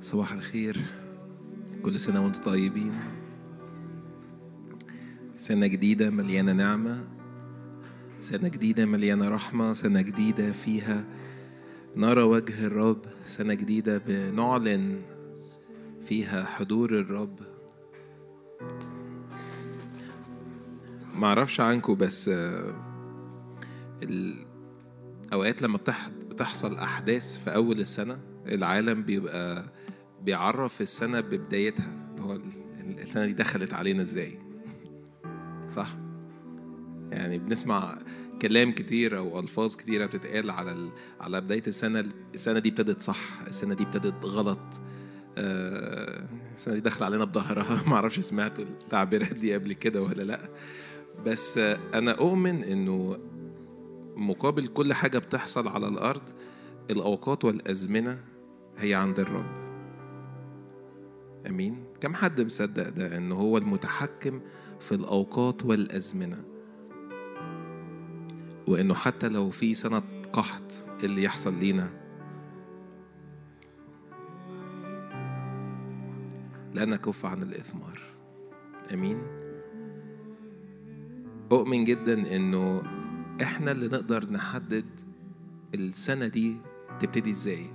صباح الخير. كل سنة وأنتم طيبين. سنة جديدة مليانة نعمة. سنة جديدة مليانة رحمة. سنة جديدة فيها نرى وجه الرب. سنة جديدة بنعلن فيها حضور الرب. معرفش عنكم بس آه، الأوقات لما بتح- بتحصل أحداث في أول السنة العالم بيبقى بيعرف السنة ببدايتها هو ال- السنة دي دخلت علينا إزاي؟ صح؟ يعني بنسمع كلام كتير أو ألفاظ كتيرة بتتقال على ال... على بداية السنة السنة دي ابتدت صح السنة دي ابتدت غلط آه، السنة دي داخلة علينا بظهرها ما أعرفش سمعتوا التعبيرات دي قبل كده ولا لأ. بس أنا أؤمن إنه مقابل كل حاجة بتحصل على الأرض الأوقات والأزمنة هي عند الرب. أمين. كم حد مصدق ده ان هو المتحكم في الأوقات والأزمنة؟ وإنه حتى لو في سنة قحط إيه اللي يحصل لينا؟ لا نكف عن الإثمار. أمين. اؤمن جدا إنه إحنا اللي نقدر نحدد السنة دي تبتدي إزاي.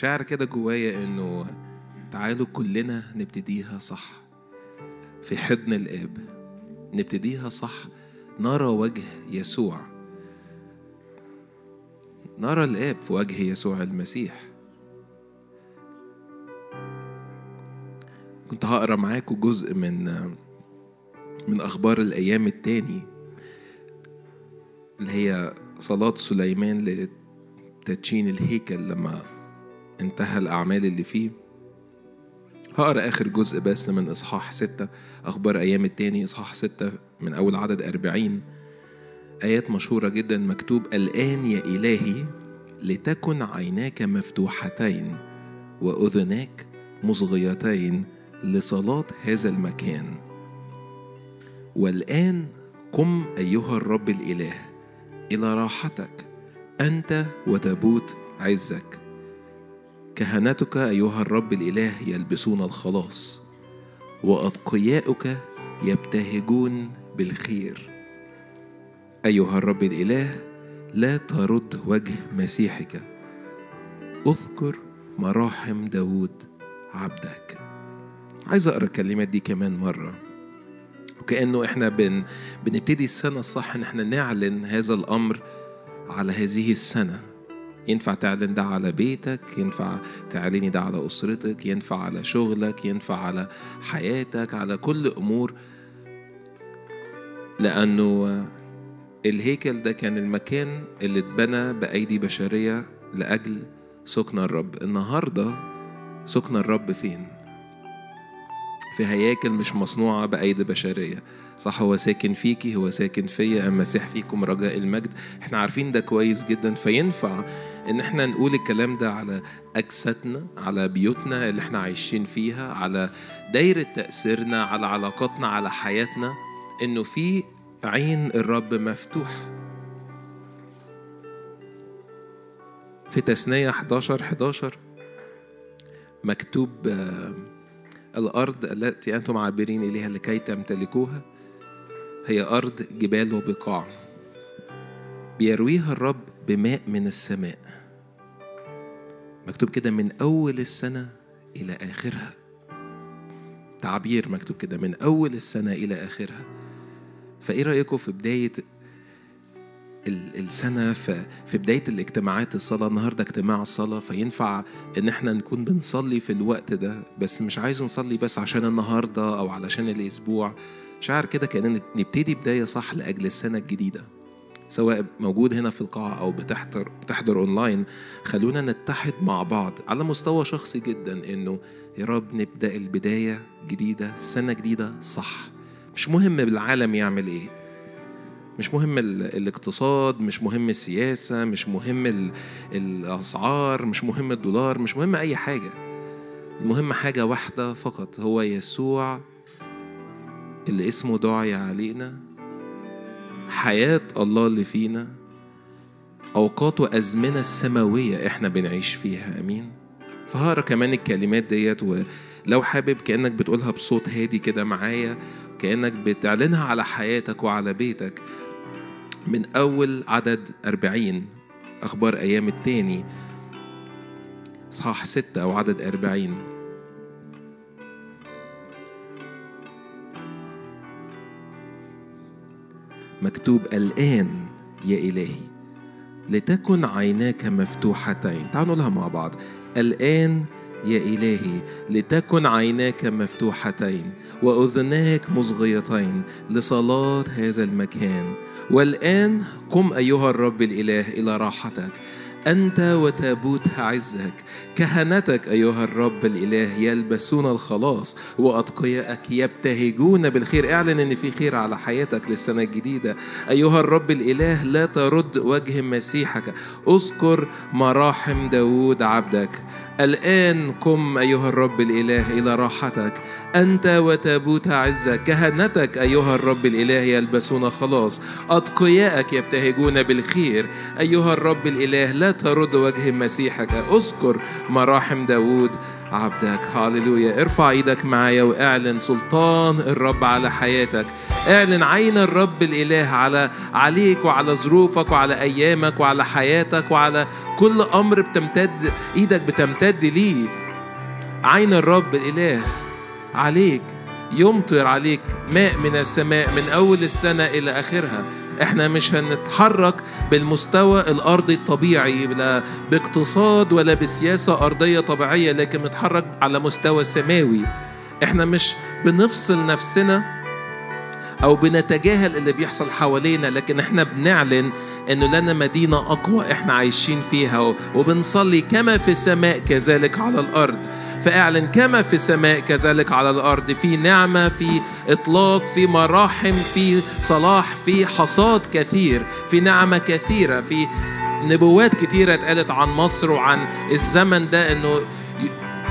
وشعر كده جوايا إنه تعالوا كلنا نبتديها صح. في حضن الآب نبتديها صح. نرى وجه يسوع. نرى الآب في وجه يسوع المسيح. كنت هقرأ معاكم جزء من من أخبار الأيام التاني اللي هي صلاة سليمان لتدشين الهيكل لما انتهى الأعمال اللي فيه. هقرأ آخر جزء بس من إصحاح ستة أخبار أيام التاني إصحاح ستة من أول عدد أربعين. آيات مشهورة جدا مكتوب الآن يا إلهي لتكن عيناك مفتوحتين وأذناك مصغيتين لصلاة هذا المكان. والآن قم أيها الرب الإله إلى راحتك أنت وتابوت عزك. كهنتك أيها الرب الإله يلبسون الخلاص وأتقياؤك يبتهجون بالخير. أيها الرب الإله لا ترد وجه مسيحك. أذكر مراحم داود عبدك. عايز أقرأ الكلمات دي كمان مرة. وكأنه إحنا بن بنبتدي السنة الصح إن إحنا نعلن هذا الأمر على هذه السنة. ينفع تعلن ده على بيتك ينفع تعلني ده على أسرتك ينفع على شغلك ينفع على حياتك على كل أمور. لأنه الهيكل ده كان المكان اللي اتبنى بأيدي بشرية لأجل سكن الرب. النهاردة سكن الرب فين؟ في هياكل مش مصنوعة بأيدي بشرية. صح هو ساكن فيكي هو ساكن فيا المسيح فيكم رجاء المجد. إحنا عارفين ده كويس جدا فينفع إن إحنا نقول الكلام ده على أجسادنا على بيوتنا اللي إحنا عايشين فيها على دايرة تأثيرنا على علاقاتنا على حياتنا إنه في عين الرب مفتوح. في تثنية 11 11 مكتوب آه، الأرض التي أنتم عابرين إليها لكي تمتلكوها هي أرض جبال وبقاع. بيرويها الرب بماء من السماء. مكتوب كده من أول السنة إلى آخرها. تعبير مكتوب كده من أول السنة إلى آخرها. فإيه رأيكم في بداية ال- السنة؟ في بداية الاجتماعات الصلاة. النهاردة اجتماع الصلاة فينفع إن إحنا نكون بنصلي في الوقت ده؟ بس مش عايز نصلي بس عشان النهاردة أو علشان الأسبوع. شعر كده كأننا نبتدي بداية صح لأجل السنة الجديدة. سواء موجود هنا في القاعة أو بتحضر بتحضر أونلاين خلونا نتحد مع بعض على مستوى شخصي جدا إنه يا رب نبدأ البداية جديدة سنة جديدة صح. مش مهم العالم يعمل إيه. مش مهم ال- الاقتصاد مش مهم السياسة مش مهم ال- الأسعار مش مهم الدولار مش مهم أي حاجة. المهم حاجة واحدة فقط هو يسوع اللي اسمه دعي علينا حياة الله اللي فينا أوقات وأزمنة السماوية إحنا بنعيش فيها أمين؟ فهقرأ كمان الكلمات ديت ولو حابب كأنك بتقولها بصوت هادي كده معايا كأنك بتعلنها على حياتك وعلى بيتك. من أول عدد أربعين أخبار أيام التاني إصحاح ستة أو عدد أربعين. مكتوب الآن يا إلهي. لتكن عيناك مفتوحتين. تعالوا نقولها مع بعض. الآن يا إلهي لتكن عيناك مفتوحتين وأذناك مصغيتين لصلاة هذا المكان. والآن قم أيها الرب الإله إلى راحتك. أنت وتابوت عزك. كهنتك أيها الرب الإله يلبسون الخلاص وأتقياءك يبتهجون بالخير. اعلن أن في خير على حياتك للسنة الجديدة. أيها الرب الإله لا ترد وجه مسيحك. اذكر مراحم داود عبدك. الآن قم أيها الرب الإله إلى راحتك. أنت وتابوت عزك كهنتك أيها الرب الإله يلبسون خلاص. أتقياءك يبتهجون بالخير. أيها الرب الإله لا ترد وجه مسيحك. أذكر مراحم داود عبدك. هاللويا. ارفع إيدك معايا واعلن سلطان الرب على حياتك. اعلن عين الرب الإله على عليك وعلى ظروفك وعلى أيامك وعلى حياتك وعلى كل أمر بتمتد إيدك بتمتد ليه. عين الرب الإله عليك يمطر عليك ماء من السماء من أول السنة إلى آخرها. إحنا مش هنتحرك بالمستوى الأرضي الطبيعي لا باقتصاد ولا بسياسة أرضية طبيعية لكن بنتحرك على مستوى سماوي. إحنا مش بنفصل نفسنا أو بنتجاهل اللي بيحصل حوالينا لكن إحنا بنعلن إنه لنا مدينة أقوى إحنا عايشين فيها وبنصلي كما في السماء كذلك على الأرض. فاعلن كما في السماء كذلك على الأرض. في نعمة في إطلاق في مراحم في صلاح في حصاد كثير في نعمة كثيرة في نبوات كثيره اتقالت عن مصر وعن الزمن ده إنه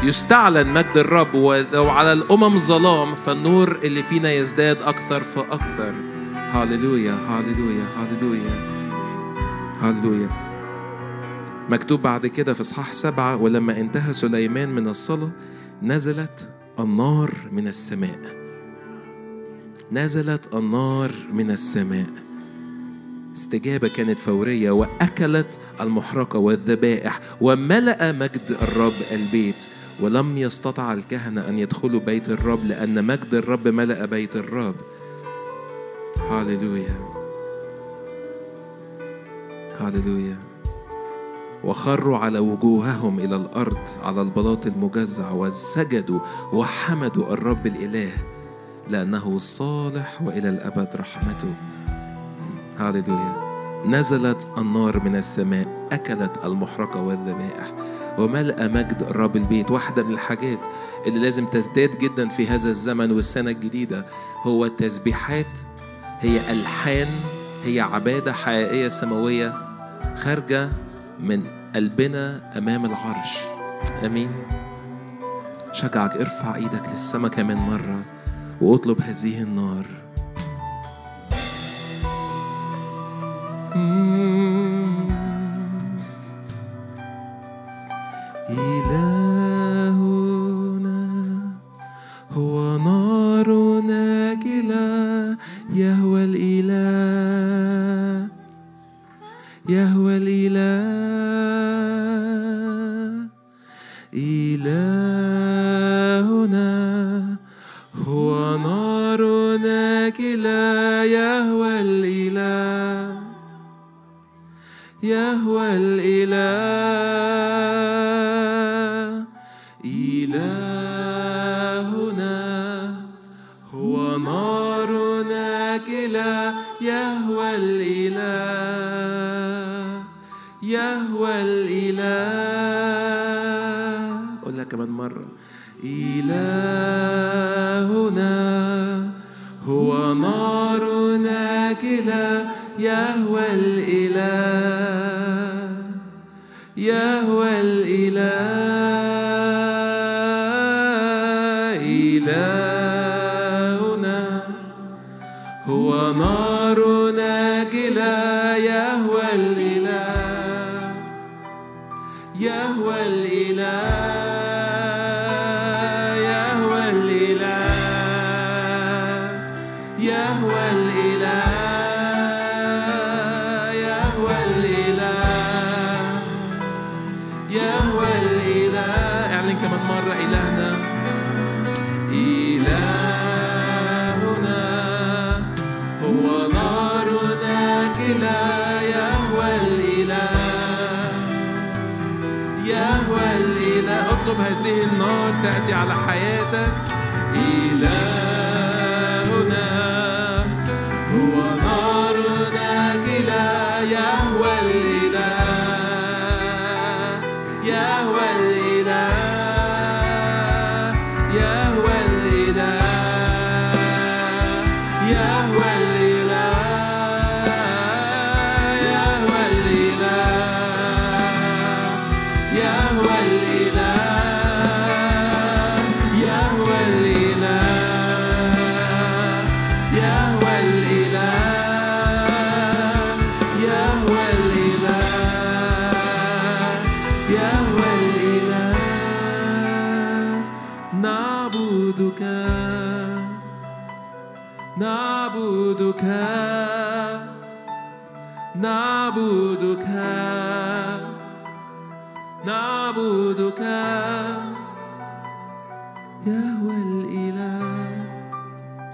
يستعلن مجد الرب ولو على الأمم ظلام فالنور اللي فينا يزداد أكثر فأكثر. هاللويا هاللويا هاللويا. هاللويا. مكتوب بعد كده في إصحاح سبعة ولما انتهى سليمان من الصلاة نزلت النار من السماء. نزلت النار من السماء. استجابة كانت فورية وأكلت المحرقة والذبائح وملأ مجد الرب البيت. ولم يستطع الكهنة أن يدخلوا بيت الرب لأن مجد الرب ملأ بيت الرب. هاللويا. هاللويا. وخروا على وجوههم إلى الأرض على البلاط المجزع وسجدوا وحمدوا الرب الإله لأنه صالح وإلى الأبد رحمته. هاللويا. نزلت النار من السماء أكلت المحرقة والذبائح. وملأ مجد الرب البيت. واحدة من الحاجات اللي لازم تزداد جدا في هذا الزمن والسنة الجديدة هو التسبيحات هي ألحان هي عبادة حقيقية سماوية خارجة من قلبنا أمام العرش. أمين. شجعك ارفع إيدك للسماء كمان مرة واطلب هذه النار. إلهنا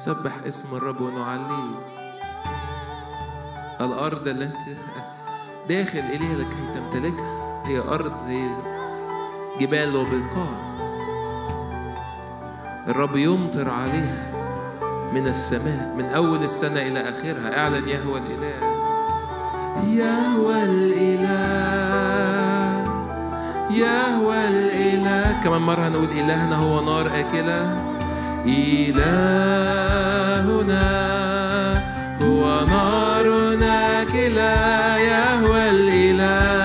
نسبح اسم الرب ونعليه. الأرض اللي أنت داخل إليها لكي تمتلكها هي أرض هي جبال وبقاع الرب يمطر عليها من السماء من أول السنة إلى آخرها. أعلن يهوى الإله. يهوى الإله. يهوى الإله. كمان مرة نقول إلهنا هو نار آكلة. إلهنا هو نارنا كلا يهوى الإله.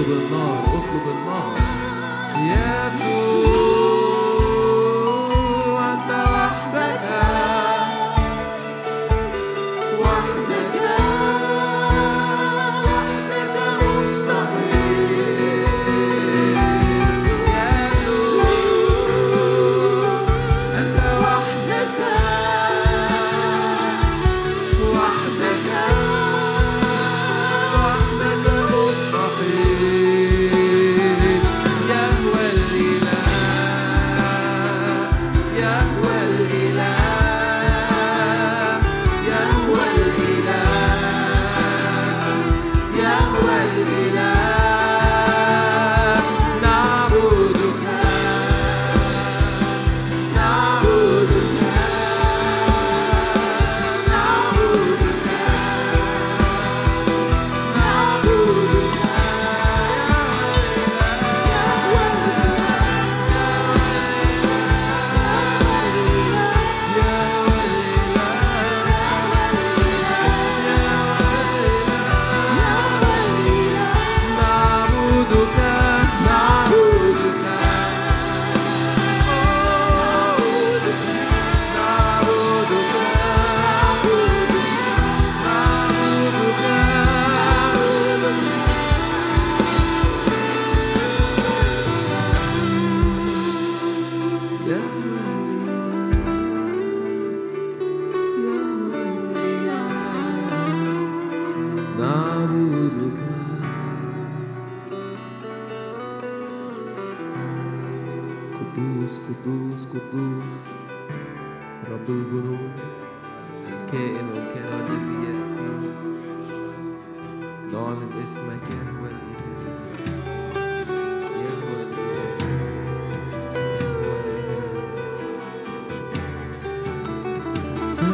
اطلب النار اطلب النار. يسوع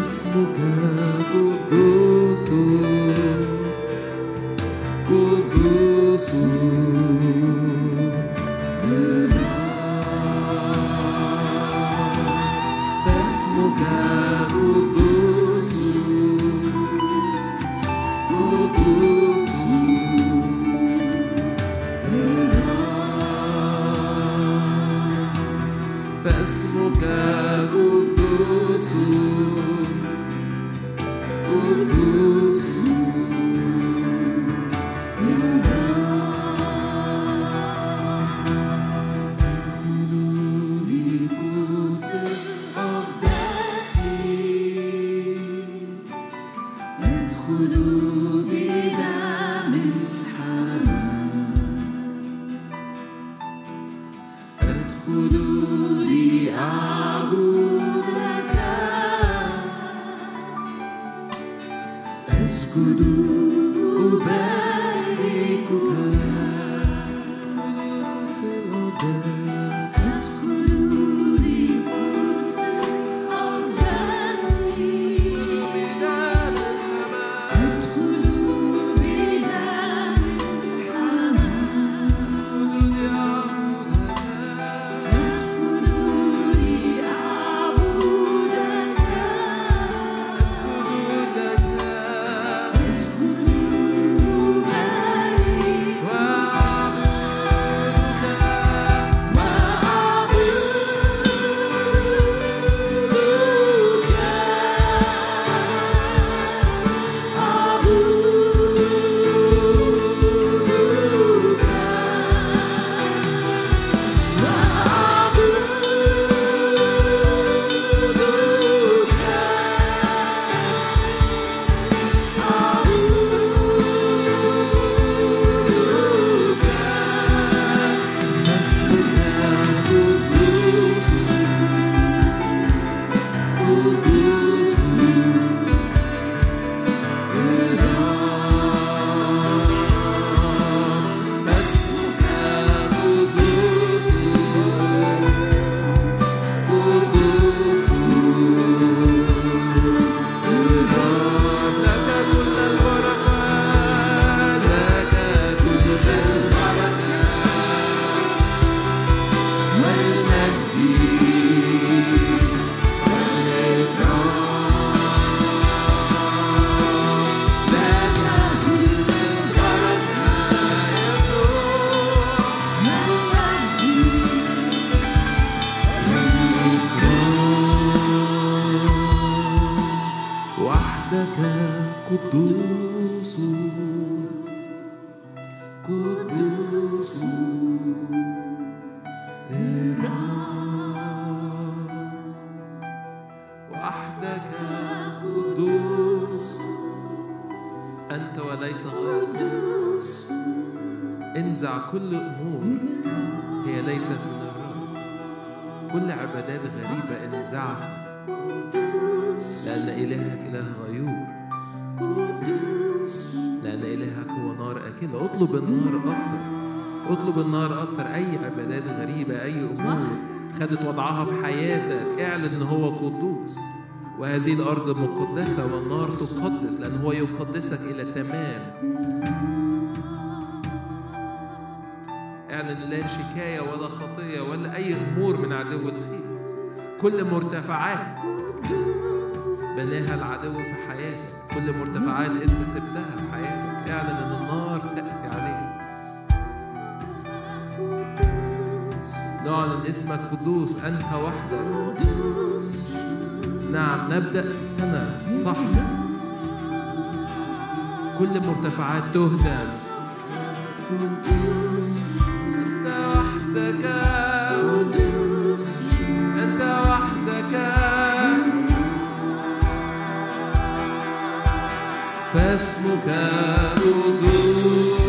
estás no canto doce, Cuduso. كل أمور هي ليست من الرب. كل عبادات غريبة انزعها. لأن إلهك إله غيور. لأن إلهك هو نار أكلة اطلب النار أكتر. اطلب النار أكتر. أي عبادات غريبة أي أمور خدت وضعها في حياتك اعلن إن هو قدوس. وهذه الأرض مقدسة شكاية ولا خطية ولا أي أمور من عدو الخير. كل مرتفعات بناها العدو في حياتك. كل مرتفعات أنت سبتها في حياتك. اعلن إن النار تأتي عليها نعلن اسمك قدوس أنت وحدك. نعم نبدأ السنة صح. كل مرتفعات تهدم. فاسمك قدوس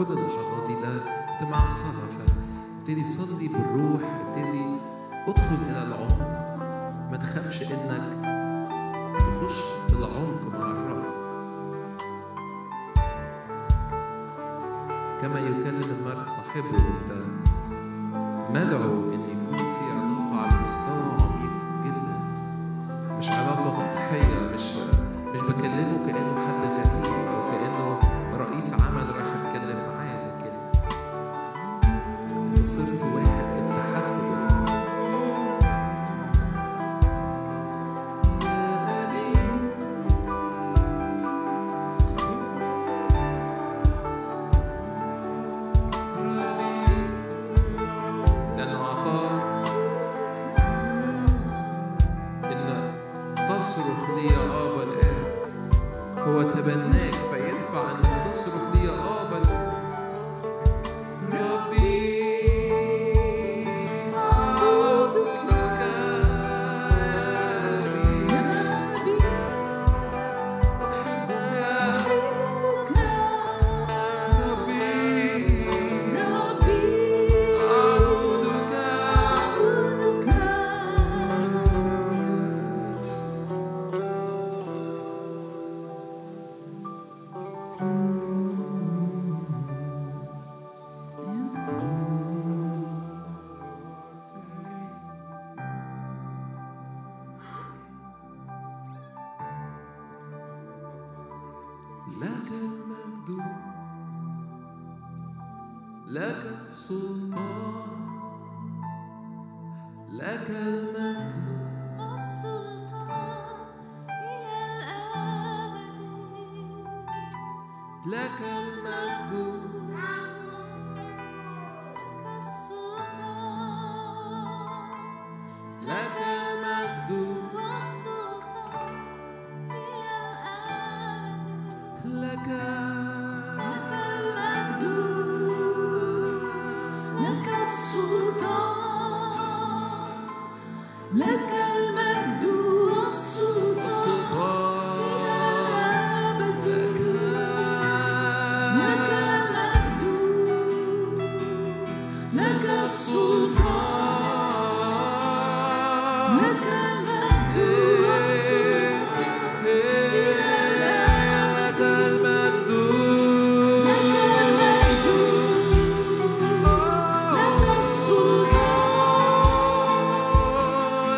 خد اللحظات دي ده اجتماع الصلاة فابتدي صلي بالروح ابتدي ادخل إلى العمق. ما تخافش إنك تخش في العمق مع الرب. كما يكلم المرء صاحبه أنت مدعو أن يكون في علاقة على مستوى عميق جدا. مش علاقة سطحية مش مش بكلمه كأنه حد غريب أو كأنه رئيس عمل راح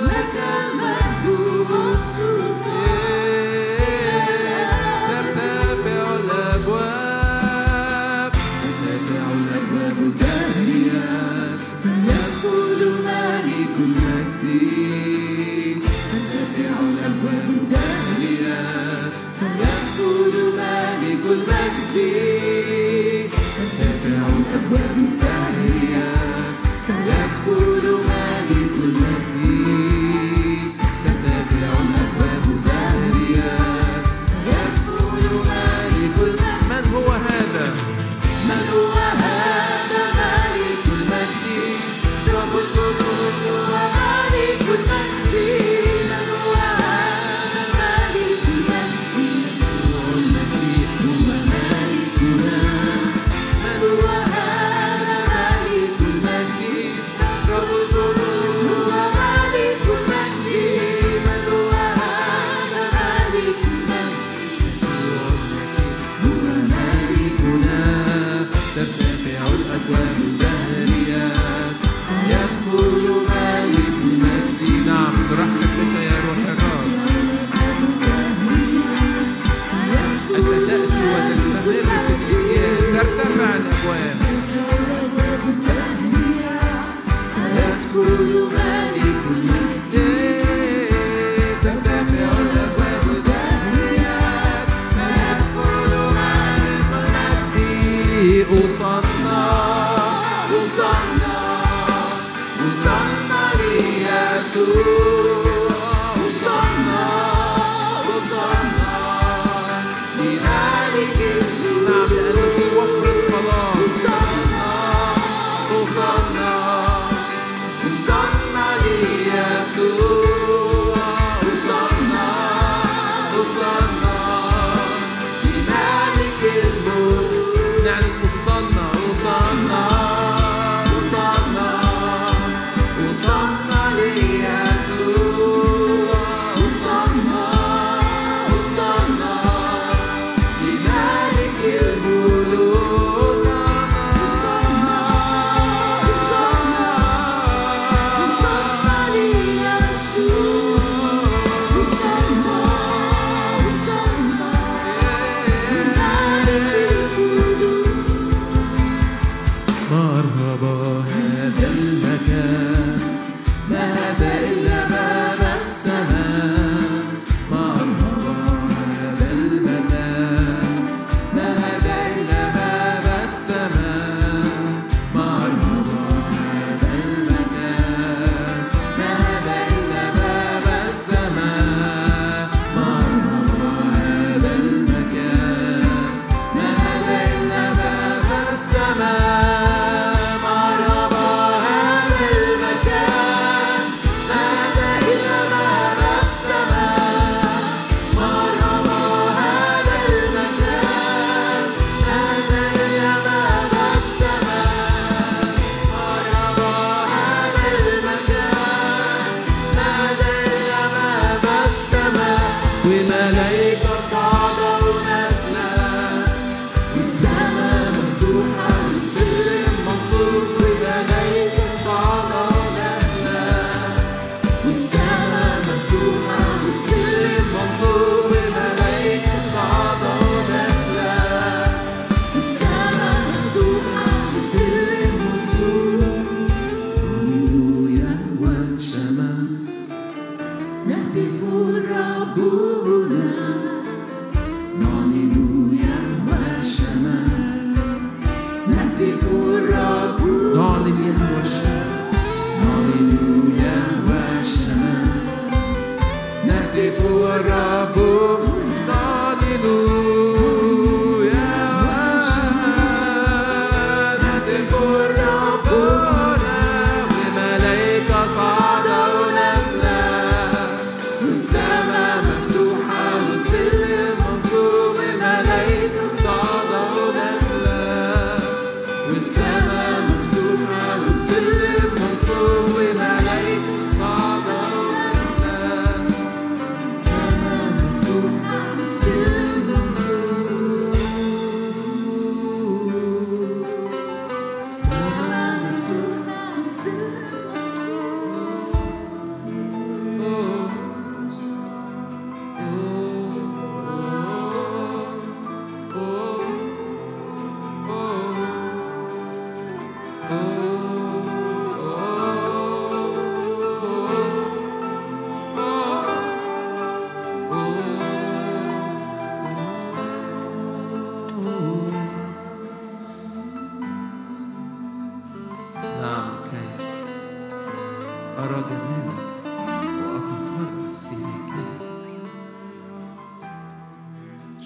Ooh.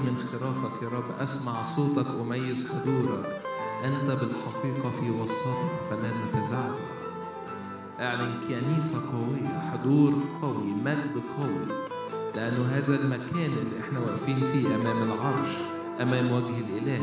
من خرافك يا رب أسمع صوتك أميز حضورك. أنت بالحقيقة في وسطنا فلا نتزعزع. اعلن كنيسة قوية حضور قوي مجد قوي. لأنه هذا المكان اللي إحنا واقفين فيه أمام العرش أمام وجه الإله.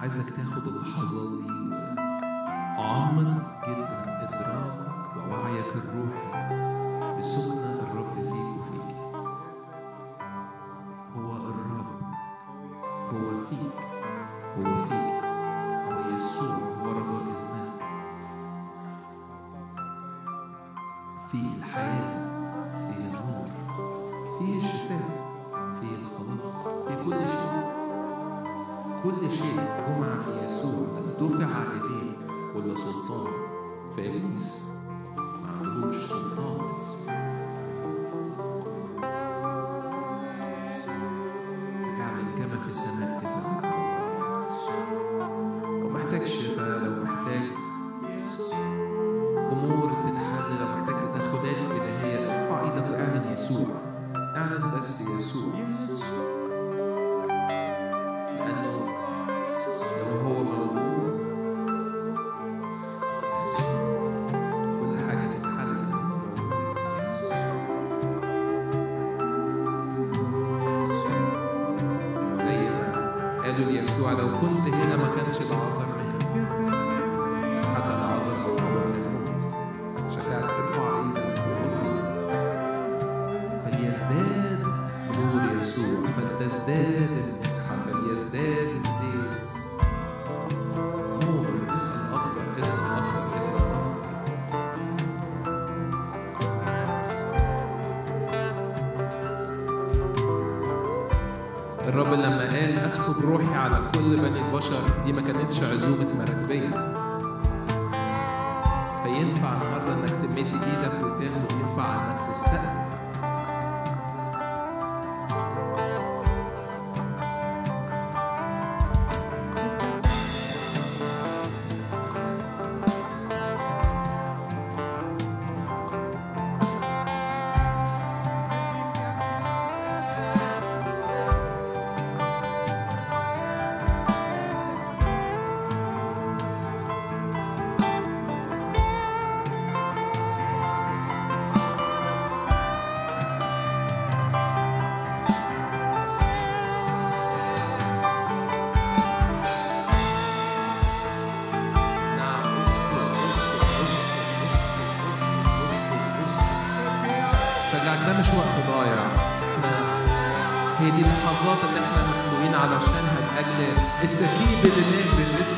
عايزك تاخد اللحظات دي وعمق جدا إدراكك ووعيك الروحي بسكنة الرب فيك وفيك. البشر دي ما كانتش عزومة مراكبية. لأجل ده مش وقت ضايع. إحنا هي دي اللحظات اللي إحنا مخلوقين علشانها لأجل السكيب اللي نازل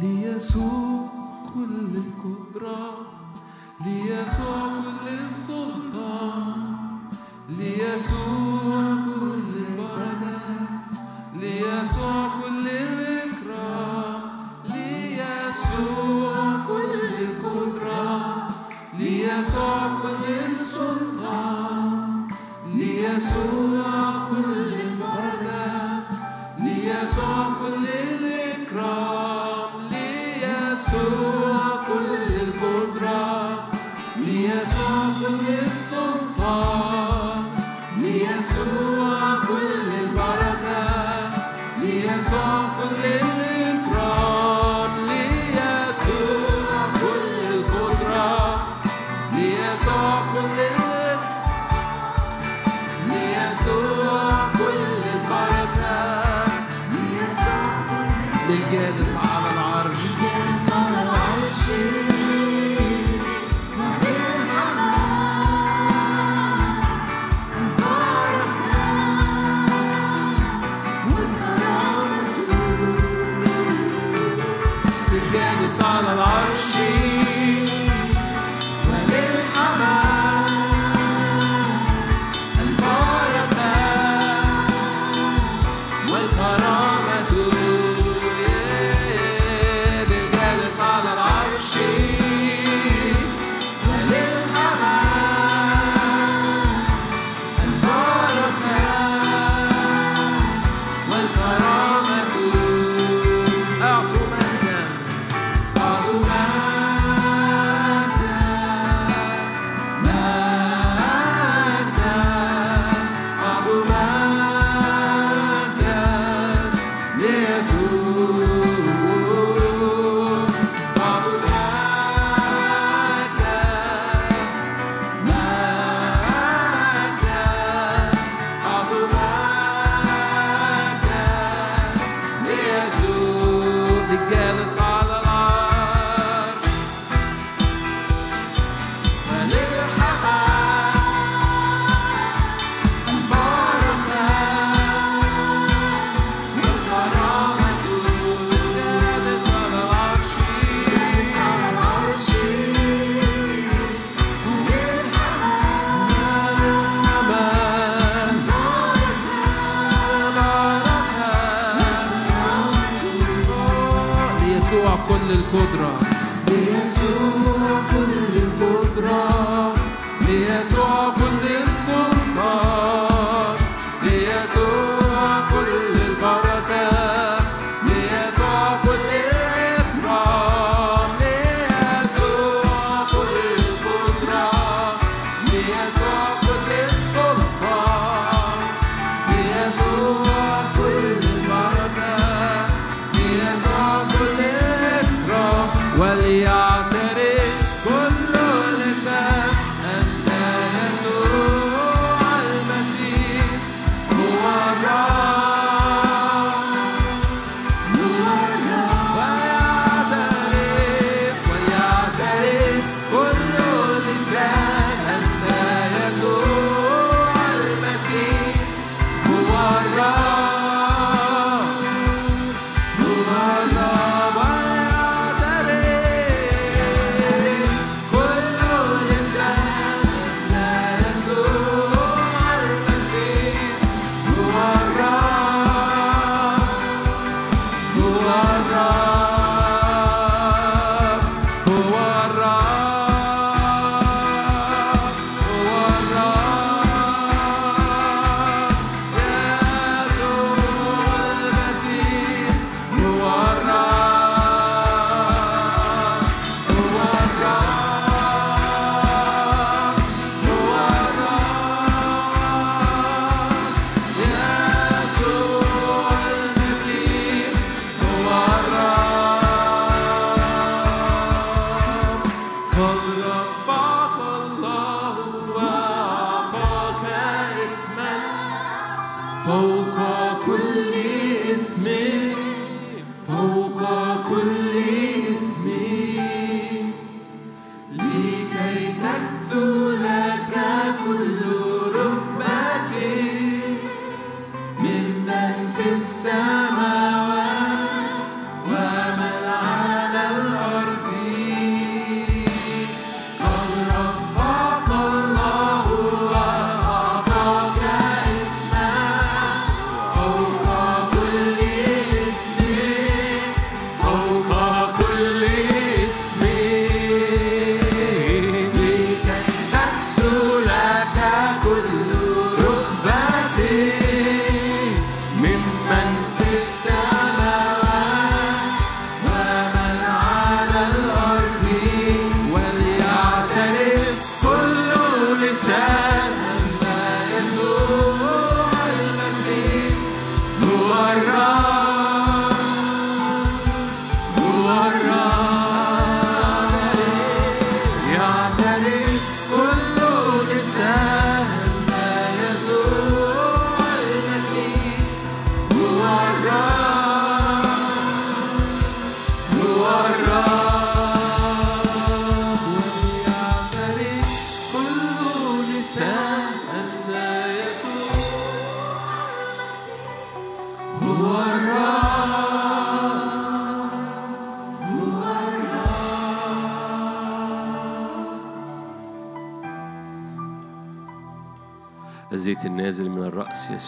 ليسوع كل القدرة ليسوع كل السلطان ليسوع كل البركة ليسوع كل الإكرام ليسوع كل القدرة ليسوع كل السلطان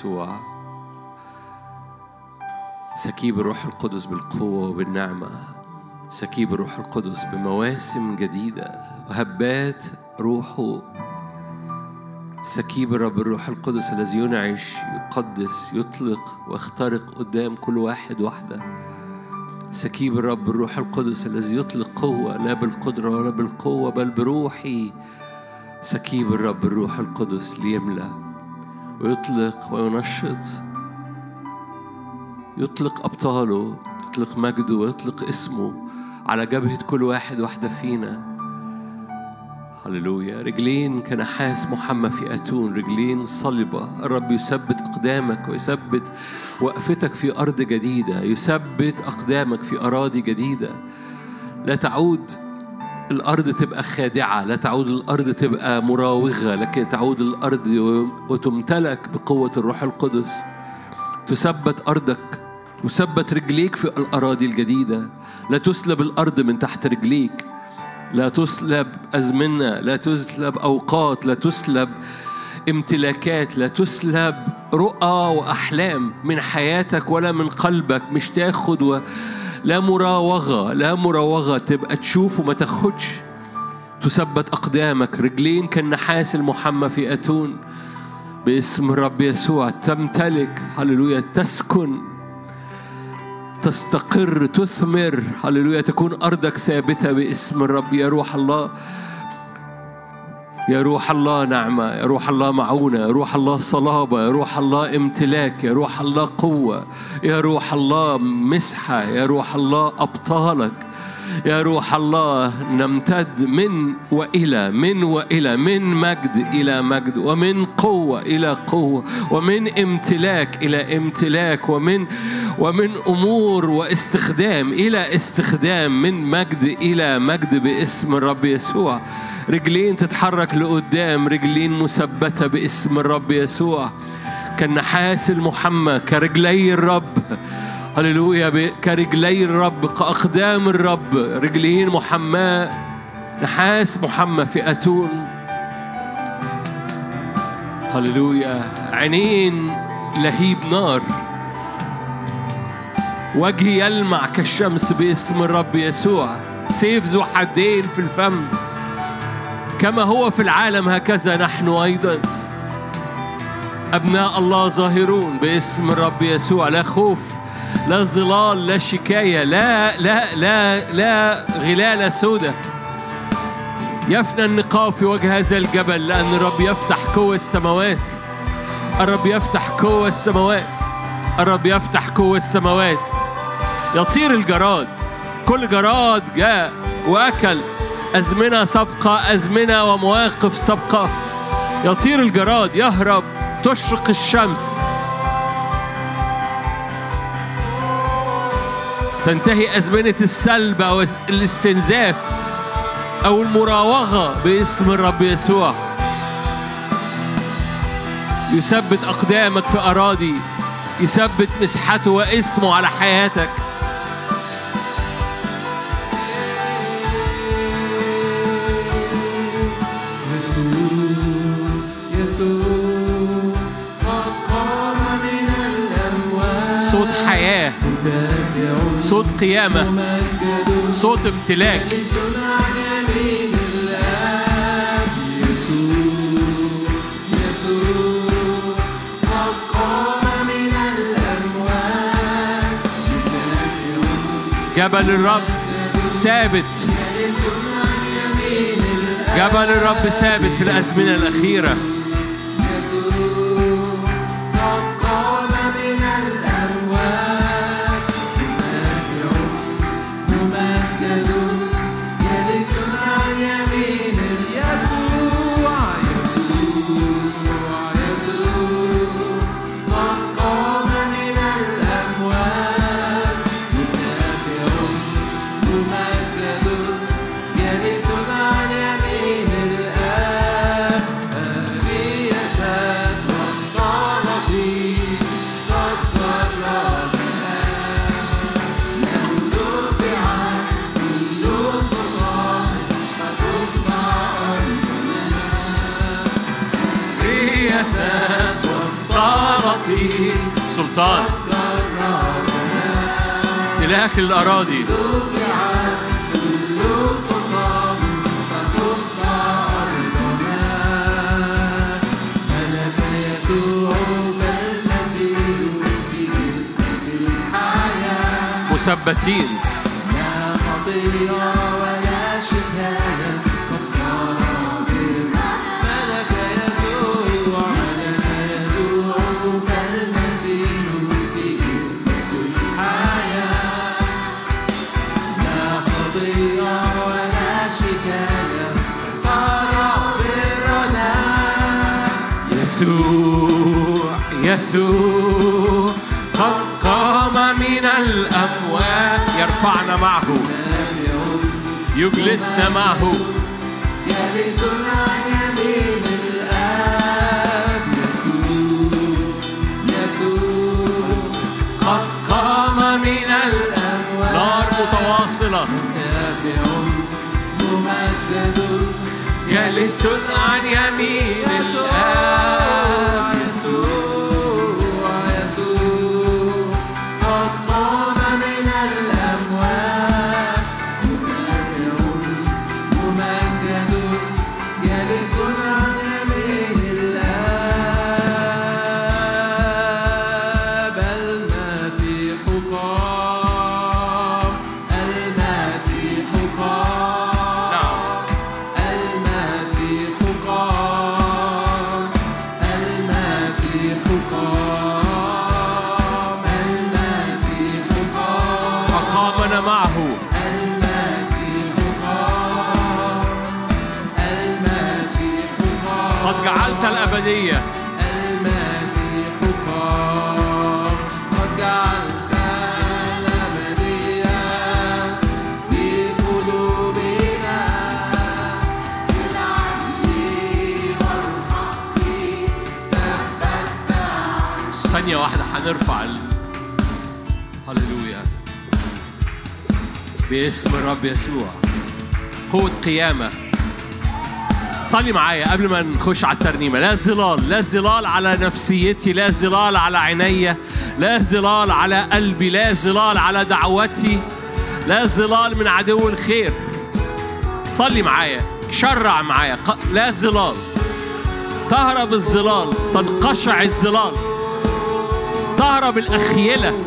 يسوع سكيب الروح القدس بالقوة وبالنعمة سكيب الروح القدس بمواسم جديدة وهبات روحه. سكيب الرب الروح القدس الذي ينعش يقدس يطلق ويخترق قدام كل واحد واحدة سكيب الرب الروح القدس الذي يطلق قوة لا بالقدرة ولا بالقوة بل بروحي. سكيب الرب الروح القدس ليملأ ويطلق وينشط. يطلق أبطاله يطلق مجده ويطلق اسمه على جبهة كل واحد واحدة فينا. هللويا. رجلين كنحاس محمى في أتون رجلين صلبة. الرب يثبت أقدامك ويثبت وقفتك في أرض جديدة. يثبت أقدامك في أراضي جديدة. لا تعود الأرض تبقى خادعة لا تعود الأرض تبقى مراوغة لكن تعود الأرض وتمتلك بقوة الروح القدس. تثبت أرضك تثبت رجليك في الأراضي الجديدة. لا تسلب الأرض من تحت رجليك. لا تسلب أزمنة لا تسلب أوقات لا تسلب امتلاكات لا تسلب رؤى وأحلام من حياتك ولا من قلبك مش تاخد و لا مراوغة لا مراوغة تبقى تشوف وما تاخدش. تثبت أقدامك. رجلين كالنحاس المحمى في أتون. باسم الرب يسوع تمتلك. هللويا. تسكن. تستقر. تثمر. هللويا. تكون أرضك ثابتة باسم الرب يا روح الله. يا روح الله نعمة يا روح الله معونة يا روح الله صلابة يا روح الله امتلاك يا روح الله قوة يا روح الله مسحة يا روح الله أبطالك يا روح الله نمتد من وإلى من وإلى من مجد إلى مجد ومن قوة إلى قوة ومن امتلاك إلى امتلاك ومن ومن أمور واستخدام إلى استخدام من مجد إلى مجد باسم الرب يسوع. رجلين تتحرك لقدام رجلين مثبتة باسم الرب يسوع. كالنحاس المحمى كرجلي الرب. هللويا كرجلي الرب كأقدام الرب. رجلين محماة نحاس محمى في أتون هللويا. عينين لهيب نار. وجهي يلمع كالشمس باسم الرب يسوع. سيف ذو حدين في الفم. كما هو في العالم هكذا نحن أيضا. أبناء الله ظاهرون باسم الرب يسوع لا خوف لا ظلال لا شكاية لا لا لا لا غلالة سودة. يفنى النقاب في وجه هذا الجبل لأن الرب يفتح قوة السماوات. الرب يفتح قوة السماوات. الرب يفتح قوة السماوات. يطير الجراد. كل جراد جاء وأكل. أزمنة سابقة أزمنة ومواقف سابقة. يطير الجراد يهرب تشرق الشمس. تنتهي أزمنة السلب أو الاستنزاف أو المراوغة باسم الرب يسوع. يثبت أقدامك في أراضي يثبت مسحته واسمه على حياتك. صوت قيامة صوت امتلاك جبل الرب ثابت. جبل الرب ثابت في الأزمنة الأخيرة. جعلت الأبدية. المسيح قام قد جعلت الأبدية في قلوبنا. بالعدل والحق ثانية واحدة هنرفع ال... هللويا. باسم الرب يسوع. قوة قيامة. صلي معايا قبل ما نخش على الترنيمة. لا ظلال لا ظلال على نفسيتي لا ظلال على عيني لا ظلال على قلبي لا ظلال على دعوتي لا ظلال من عدو الخير. صلي معايا شرع معايا. لا ظلال. تهرب الظلال تنقشع الظلال. تهرب الأخيلة.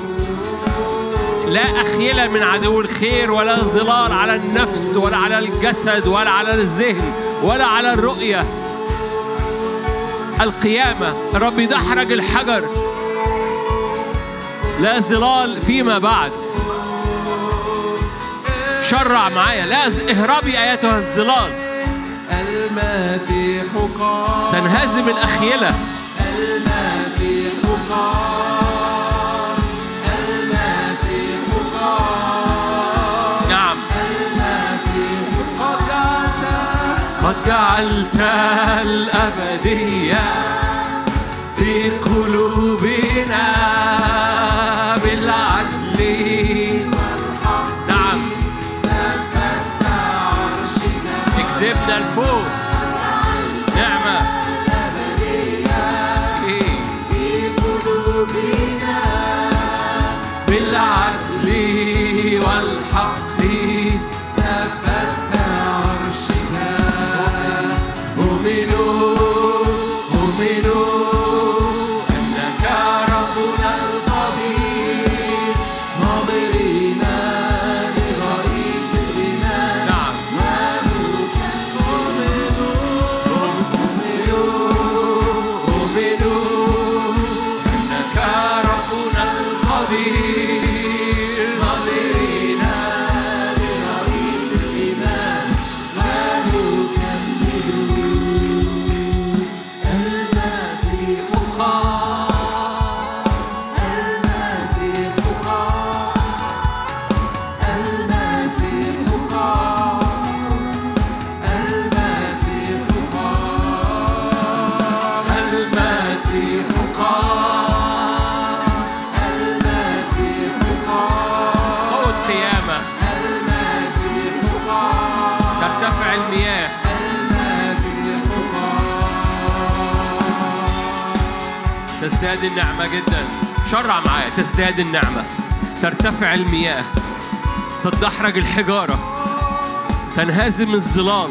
لا أخيلة من عدو الخير ولا ظلال على النفس ولا على الجسد ولا على الذهن. ولا على الرؤية. القيامة. رب يدحرج الحجر. لا ظلال فيما بعد. شرع معايا. لا اهربي أيتها الظلال. المسيح قام. تنهزم الأخيلة. المسيح قام. جعلت الأبدية في قلوبنا. تزداد النعمة جدا. شرع معايا تزداد النعمة. ترتفع المياه. تتدحرج الحجارة. تنهزم الظلال.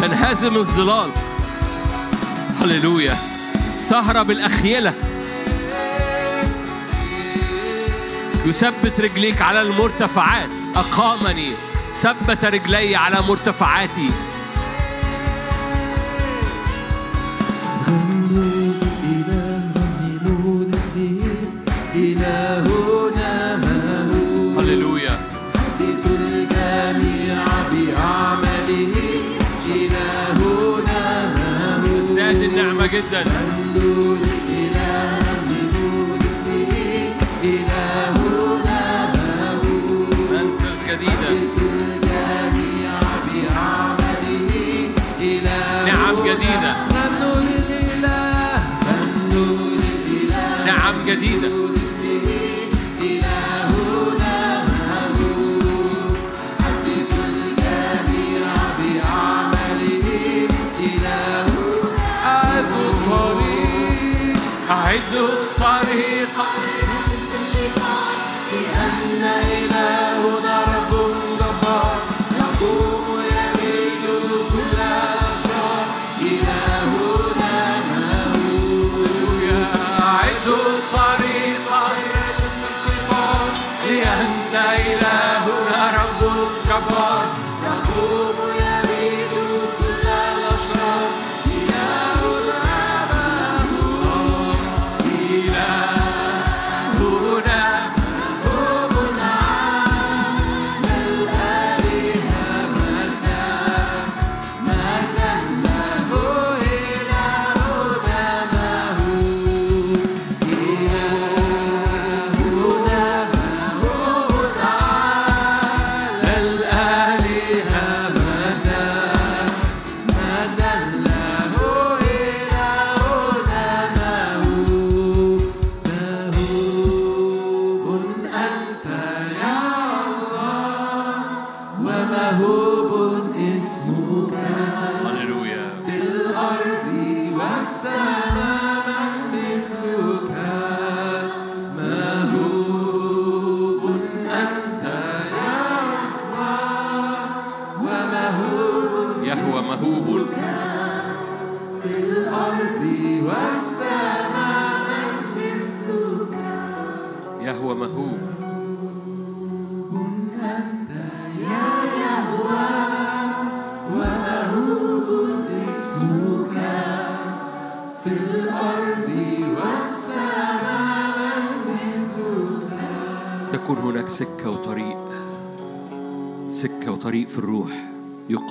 تنهزم الظلال. هللويا. تهرب الأخيلة. يثبت رجليك على المرتفعات. أقامني. ثبت رجلي على مرتفعاتي.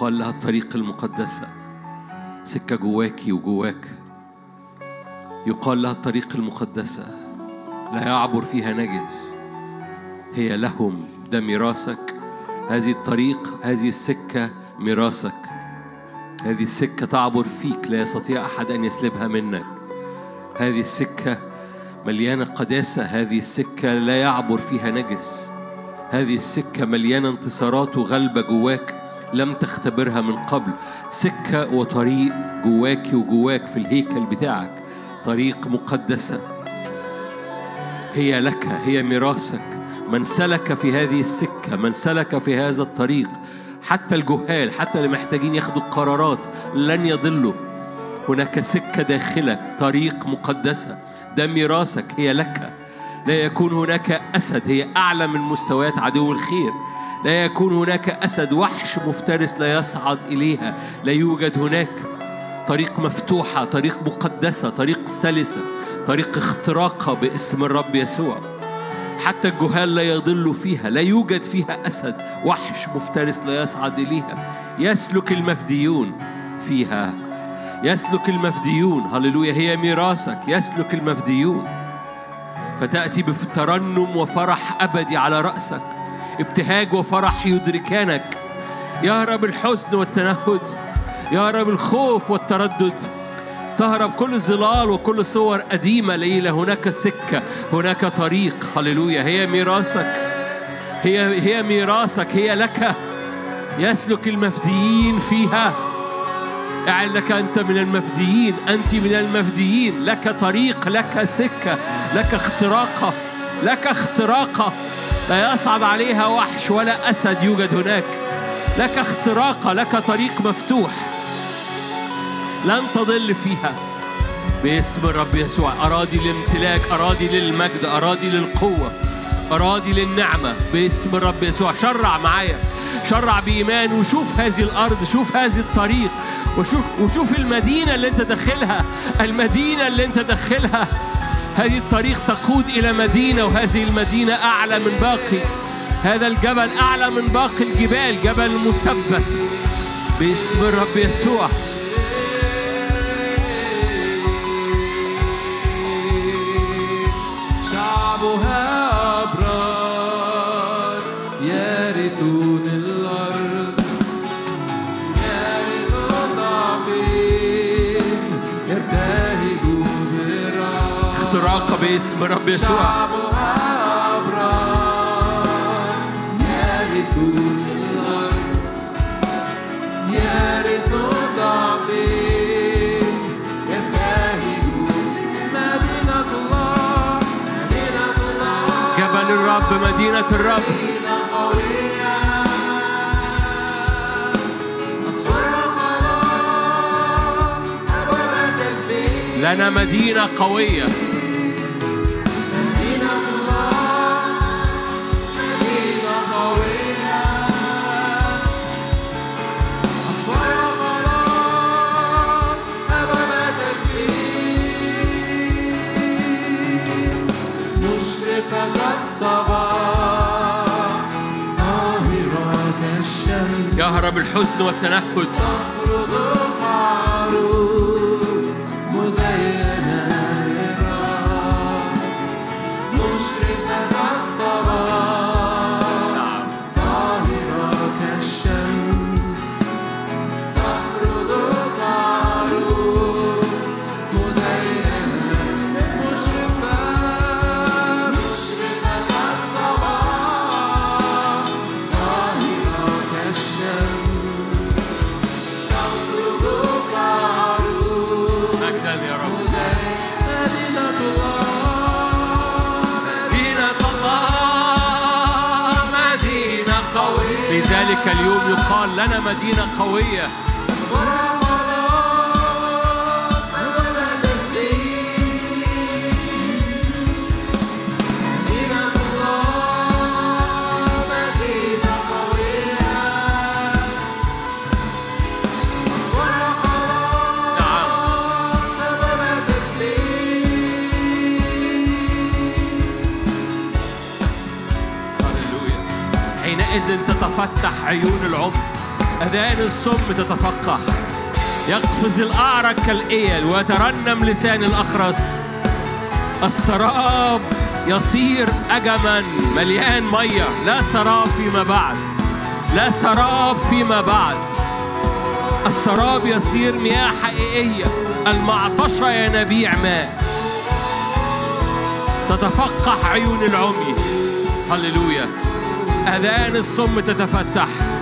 يقال لها الطريق المقدسة سكة جواكي وجواك. يقال لها الطريق المقدسة لا يعبر فيها نجس. هي لهم ده ميراثك هذه الطريق هذه السكة ميراثك. هذه السكة تعبر فيك. لا يستطيع أحد أن يسلبها منك. هذه السكة مليانة قداسة. هذه السكة لا يعبر فيها نجس. هذه السكة مليانة انتصارات وغلبة جواك. لم تختبرها من قبل. سكة وطريق جواكي وجواك في الهيكل بتاعك. طريق مقدسة. هي لك هي ميراثك. من سلك في هذه السكة من سلك في هذا الطريق. حتى الجهال حتى اللي محتاجين ياخدوا القرارات لن يضلوا. هناك سكة داخلك طريق مقدسة. ده ميراثك هي لك. لا يكون هناك أسد هي أعلى من مستويات عدو الخير. لا يكون هناك أسد وحش مفترس لا يصعد إليها. لا يوجد هناك طريق مفتوحة طريق مقدسة طريق سلسة طريق اختراقة باسم الرب يسوع. حتى الجهال لا يضل فيها لا يوجد فيها أسد وحش مفترس لا يصعد إليها. يسلك المفديون فيها. يسلك المفديون هللويا هي ميراثك. يسلك المفديون. فتأتي بترنم وفرح أبدي على رأسك. ابتهاج وفرح يدركانك. يهرب الحزن والتنهد يهرب الخوف والتردد. تهرب كل الظلال وكل صور قديمة ليلة. هناك سكة هناك طريق. هللويا. هي ميراثك. هي هي ميراثك. هي لك. يسلك المفديين فيها. أعلن لك أنت من المفديين. أنت من المفديين. لك طريق لك سكة لك اختراقة لك اختراقة لا يصعد عليها وحش ولا أسد يوجد هناك. لك اختراقة لك طريق مفتوح. لن تضل فيها. باسم الرب يسوع أراضي الامتلاك أراضي للمجد أراضي للقوة أراضي للنعمة. باسم الرب يسوع شرع معايا. شرع بإيمان وشوف هذه الأرض شوف هذه الطريق وشوف وشوف المدينة اللي أنت داخلها المدينة اللي أنت داخلها. هذه الطريق تقود إلى مدينة وهذه المدينة أعلى من باقي. هذا الجبل أعلى من باقي الجبال جبل مثبت باسم الرب يسوع. الله مدينة الله جبل الرب مدينة الرب. لنا مدينة قوية. يهرب الحزن والتنهد ذلك اليوم يقال لنا مدينة قوية. حينئذ تتفتح عيون العمر أذان الصم تتفقح. يقفز الأعرج كالإيل ويترنم لسان الأخرس. السراب يصير أجما مليان مية لا سراب فيما بعد لا سراب فيما بعد. السراب يصير مياه حقيقية المعطشة ينابيع ماء. تتفقح عيون العمي. هللويا. أذان الصم تتفتح.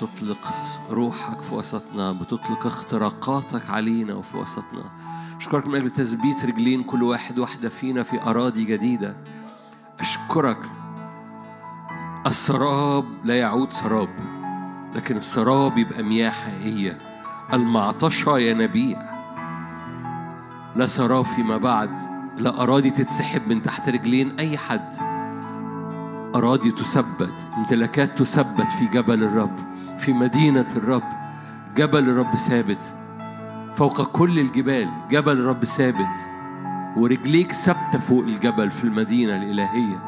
بتطلق روحك في وسطنا بتطلق اختراقاتك علينا وفي وسطنا. أشكرك من أجل تثبيت رجلين كل واحد واحدة فينا في أراضي جديدة. أشكرك. السراب لا يعود سراب لكن السراب يبقى مياه حقيقية المعطشة ينابيع لا سراب فيما بعد لا أراضي تتسحب من تحت رجلين أي حد. أراضي تثبت امتلاكات تثبت في جبل الرب. في مدينة الرب جبل الرب ثابت. فوق كل الجبال جبل الرب ثابت. ورجليك ثابتة فوق الجبل في المدينة الإلهية.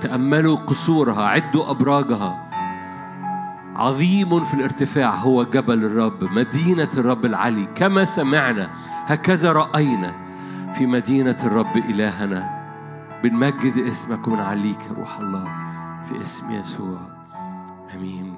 تأملوا قصورها عدوا أبراجها. عظيم في الارتفاع هو جبل الرب مدينة الرب العلي. كما سمعنا هكذا رأينا في مدينة الرب إلهنا. بنمجد اسمك ونعليك يا روح الله في اسم يسوع. آمين.